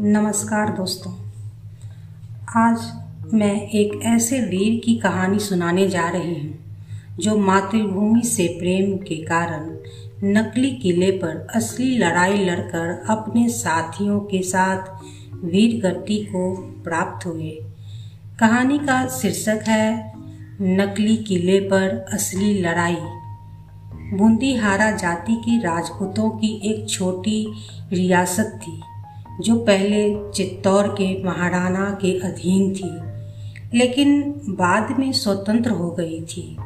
नमस्कार दोस्तों। आज मैं एक ऐसे वीर की कहानी सुनाने जा रही हूँ, जो मातृभूमि से प्रेम के कारण नकली किले पर असली लड़ाई लड़कर अपने साथियों के साथ वीर गति को प्राप्त हुए। कहानी का शीर्षक है, नकली किले पर असली लड़ाई। बूंदीहारा जाति के राजपूतों की एक छोटी रियासत थी। जो पहले चित्तौड़ के महाराणा के अधीन थी, लेकिन बाद में स्वतंत्र हो गई थी।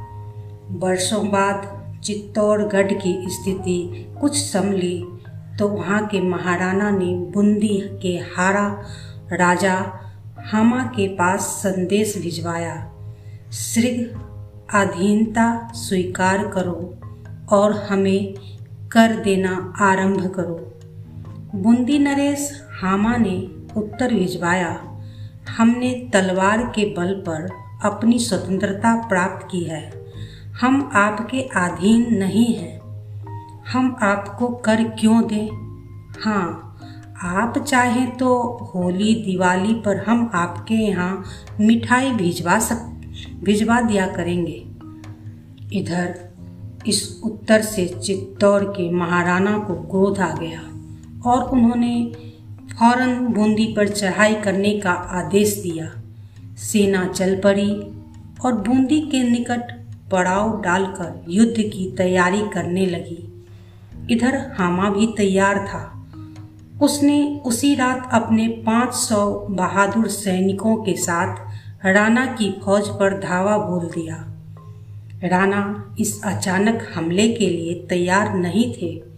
वर्षों बाद चित्तौड़गढ़ की स्थिति कुछ संभली तो वहाँ के महाराणा ने बूंदी के हारा राजा हामा के पास संदेश भिजवाया शीघ्र अधीनता स्वीकार करो और हमें कर देना आरंभ करो। बूंदी नरेश हामा ने उत्तर भिजवाया, हमने तलवार के बल पर अपनी स्वतंत्रता प्राप्त की है। हम आपके अधीन नहीं हैं। हम आपको कर क्यों दें? हाँ आप चाहें तो होली, दिवाली पर हम आपके यहाँ मिठाई भिजवा सक, भिजवा दिया करेंगे। इधर इस उत्तर से चित्तौड़ के महाराणा को क्रोध आ गया। और उन्होंने फ़ौरन बूंदी पर चढ़ाई करने का आदेश दिया। सेना चल पड़ी और बूंदी के निकट पड़ाव डालकर युद्ध की तैयारी करने लगी। इधर हामा भी तैयार था। उसने उसी रात अपने 500 बहादुर सैनिकों के साथ राणा की फौज पर धावा बोल दिया। राणा इस अचानक हमले के लिए तैयार नहीं थे।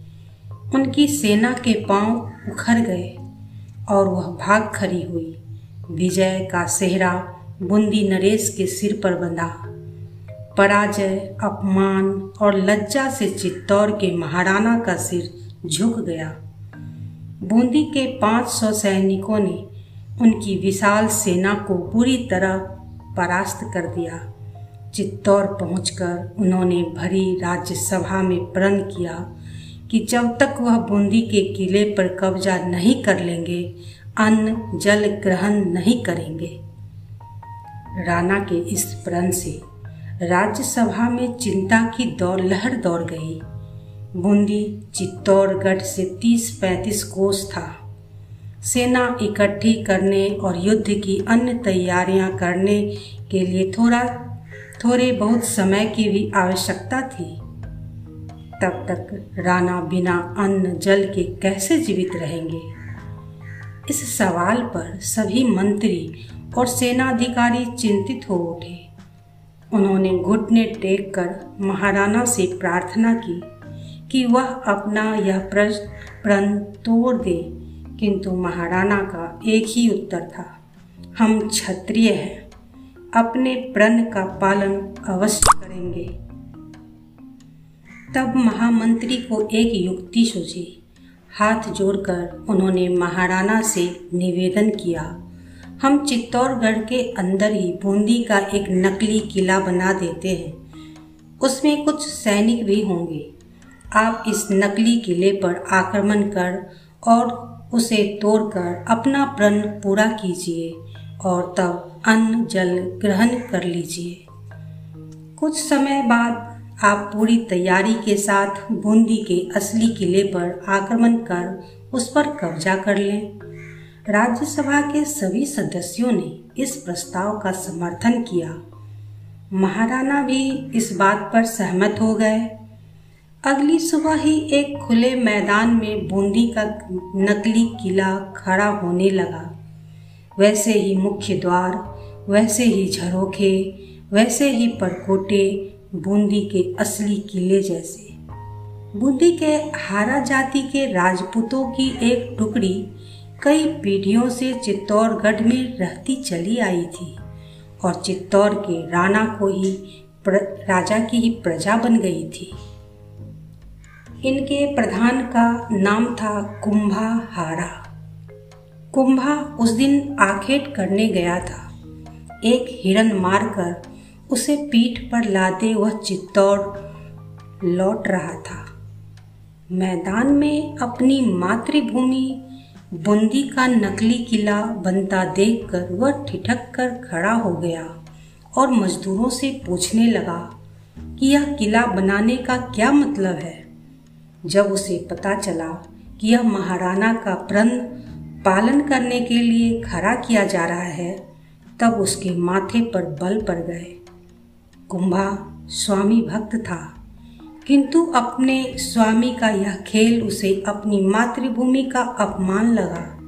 उनकी सेना के पाँव उखड़ गए और वह भाग खड़ी हुई। विजय का सेहरा बूंदी नरेश के सिर पर बंधा। पराजय, अपमान और लज्जा से चित्तौड़ के महाराणा का सिर झुक गया। बूंदी के 500 सैनिकों ने उनकी विशाल सेना को पूरी तरह परास्त कर दिया। चित्तौड़ पहुंचकर उन्होंने भरी राज्यसभा में प्रण किया। कि जब तक वह बूंदी के किले पर कब्जा नहीं कर लेंगे, अन्न जल ग्रहण नहीं करेंगे। राणा के इस प्रण से राज्यसभा में चिंता की दौड़ लहर दौड़ गई। बूंदी चित्तौड़गढ़ से 30-35 कोस था। सेना इकट्ठी करने और युद्ध की अन्य तैयारियाँ करने के लिए थोड़ा, थोड़े बहुत समय की भी आवश्यकता थी। तब तक राणा बिना अन्न जल के कैसे जीवित रहेंगे? इस सवाल पर सभी मंत्री और सेनाधिकारी चिंतित हो उठे। उन्होंने घुटने टेक कर महाराणा से प्रार्थना की कि वह अपना यह प्रश्न प्रण तोड़ दे, किंतु महाराणा का एक ही उत्तर था, हम क्षत्रिय हैं, अपने प्रण का पालन अवश्य करेंगे। तब महामंत्री को एक युक्ति सूझी। हाथ जोड़कर उन्होंने महाराणा से निवेदन किया, हम चित्तौड़गढ़ के अंदर ही बूंदी का एक नकली किला बना देते हैं। उसमें कुछ सैनिक भी होंगे। आप इस नकली किले पर आक्रमण कर और उसे तोड़कर अपना प्रण पूरा कीजिए और तब अन्न जल ग्रहण कर लीजिए। कुछ समय बाद आप पूरी तैयारी के साथ बूंदी के असली किले पर आक्रमण कर उस पर कब्जा कर लें। राज्यसभा के सभी सदस्यों ने इस प्रस्ताव का समर्थन किया। महाराणा भी इस बात पर सहमत हो गए। अगली सुबह ही एक खुले मैदान में बूंदी का नकली किला खड़ा होने लगा। वैसे ही मुख्य द्वार, वैसे ही झरोखे, वैसे ही परकोटे बूंदी के असली किले जैसे। बूंदी के हारा जाति के राजपूतों की एक टुकड़ी कई पीढ़ियों से चित्तौड़गढ़ में रहती चली आई थी और चित्तौड़ के राणा को ही राजा की ही प्रजा बन गई थी। इनके प्रधान का नाम था कुंभा हारा। कुंभा उस दिन आखेट करने गया था। एक हिरन मारकर उसे पीठ पर लादे वह चित्तौड़ लौट रहा था। मैदान में अपनी मातृभूमि, बूंदी का नकली किला बनता देखकर वह ठिठक कर खड़ा हो गया और मजदूरों से पूछने लगा कि यह किला बनाने का क्या मतलब है। जब उसे पता चला कि यह महाराणा का प्रण पालन करने के लिए खड़ा किया जा रहा है, तब उसके माथे पर बल पड़ गए। कुंभा स्वामी भक्त था। किंतु अपने स्वामी का यह खेल उसे अपनी मातृभूमि का अपमान लगा।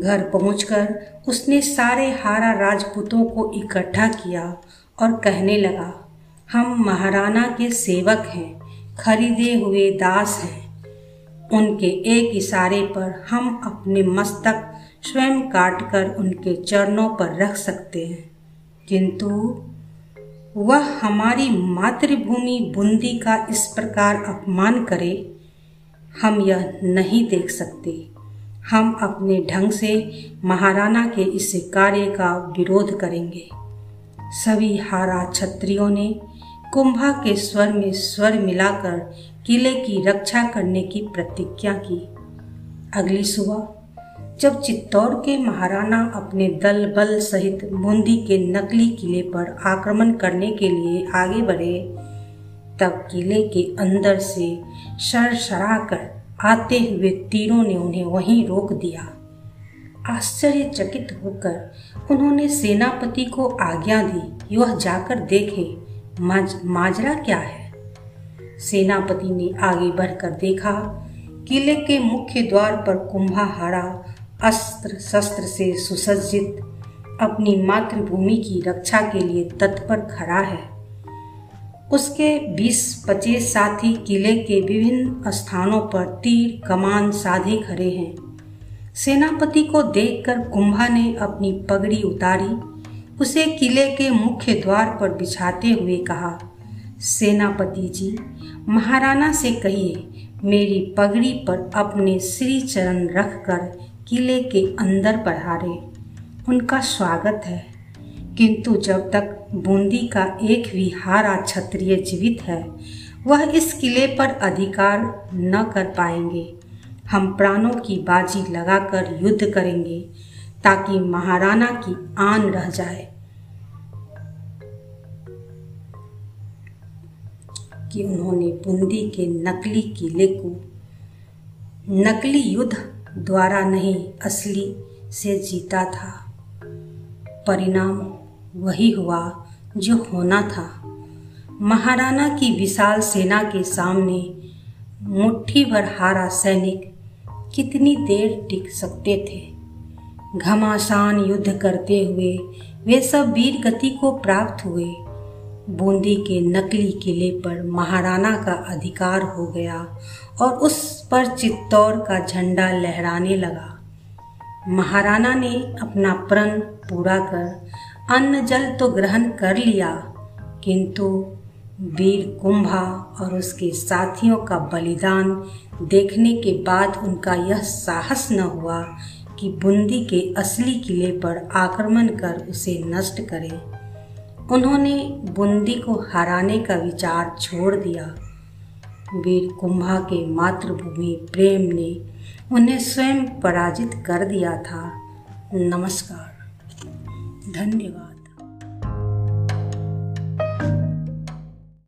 घर पहुंचकर उसने सारे हारा राजपूतों को इकट्ठा किया और कहने लगा, हम महाराणा के सेवक हैं, खरीदे हुए दास हैं। उनके एक इशारे पर हम अपने मस्तक स्वयं काटकर उनके चरणों पर रख सकते हैं। किंतु वह हमारी मातृभूमि बूंदी का इस प्रकार अपमान करे, हम यह नहीं देख सकते। हम अपने ढंग से महाराणा के इस कार्य का विरोध करेंगे। सभी हारा छत्रियों ने कुंभा के स्वर में स्वर मिलाकर किले की रक्षा करने की प्रतिज्ञा की। अगली सुबह जब चित्तौड़ के महाराणा अपने दल बल सहित बूंदी के नकली किले पर आक्रमण करने के लिए आगे बढ़े तब किले के अंदर से सर कर आते हुए तीरों ने उन्हें वहीं रोक दिया। आश्चर्यचकित होकर उन्होंने सेनापति को आज्ञा दी वह जाकर देखे माज, माजरा क्या है? सेनापति ने आगे बढ़कर देखा किले के मुख्य द्वार पर कुंभा कुंभाहारा अस्त्र शस्त्र से सुसज्जित अपनी मातृभूमि की रक्षा के लिए तत्पर खड़ा है। उसके बीस पच्चीस साथी किले के विभिन्न स्थानों पर तीर कमान साधे खड़े हैं। सेनापति को देखकर कुंभा ने अपनी पगड़ी उतारी, उसे किले के मुख्य द्वार पर बिछाते हुए कहा, सेनापति जी, महाराणा से कहिए, मेरी पगड़ी पर अपने श्री चरण रखकर किले के अंदर पधारे उनका स्वागत है। किंतु जब तक बूंदी का एक भी हारा क्षत्रिय जीवित है, वह इस किले पर अधिकार न कर पाएँगे। हम प्राणों की बाजी लगाकर युद्ध करेंगे, ताकि महाराणा की आन रह जाए। कि उन्होंने बूंदी के नकली किले को नकली युद्ध द्वारा नहीं, असली से जीता था। परिणाम वही हुआ जो होना था। महाराणा की विशाल सेना के सामने मुट्ठी भर हारा सैनिक कितनी देर टिक सकते थे। घमासान युद्ध करते हुए वे सब वीर गति को प्राप्त हुए। बूंदी के नकली किले पर महाराणा का अधिकार हो गया और उस पर चित्तौड़ का झंडा लहराने लगा। महाराणा ने अपना प्रण पूरा कर, अन्न जल तो ग्रहण कर लिया, किंतु वीर कुंभा और उसके साथियों का बलिदान देखने के बाद उनका यह साहस न हुआ कि बूंदी के असली किले पर आक्रमण कर उसे नष्ट करें। उन्होंने बूंदी को हराने का विचार छोड़ दिया। वीर कुंभा के मातृभूमि प्रेम ने उन्हें स्वयं पराजित कर दिया था। नमस्कार। धन्यवाद।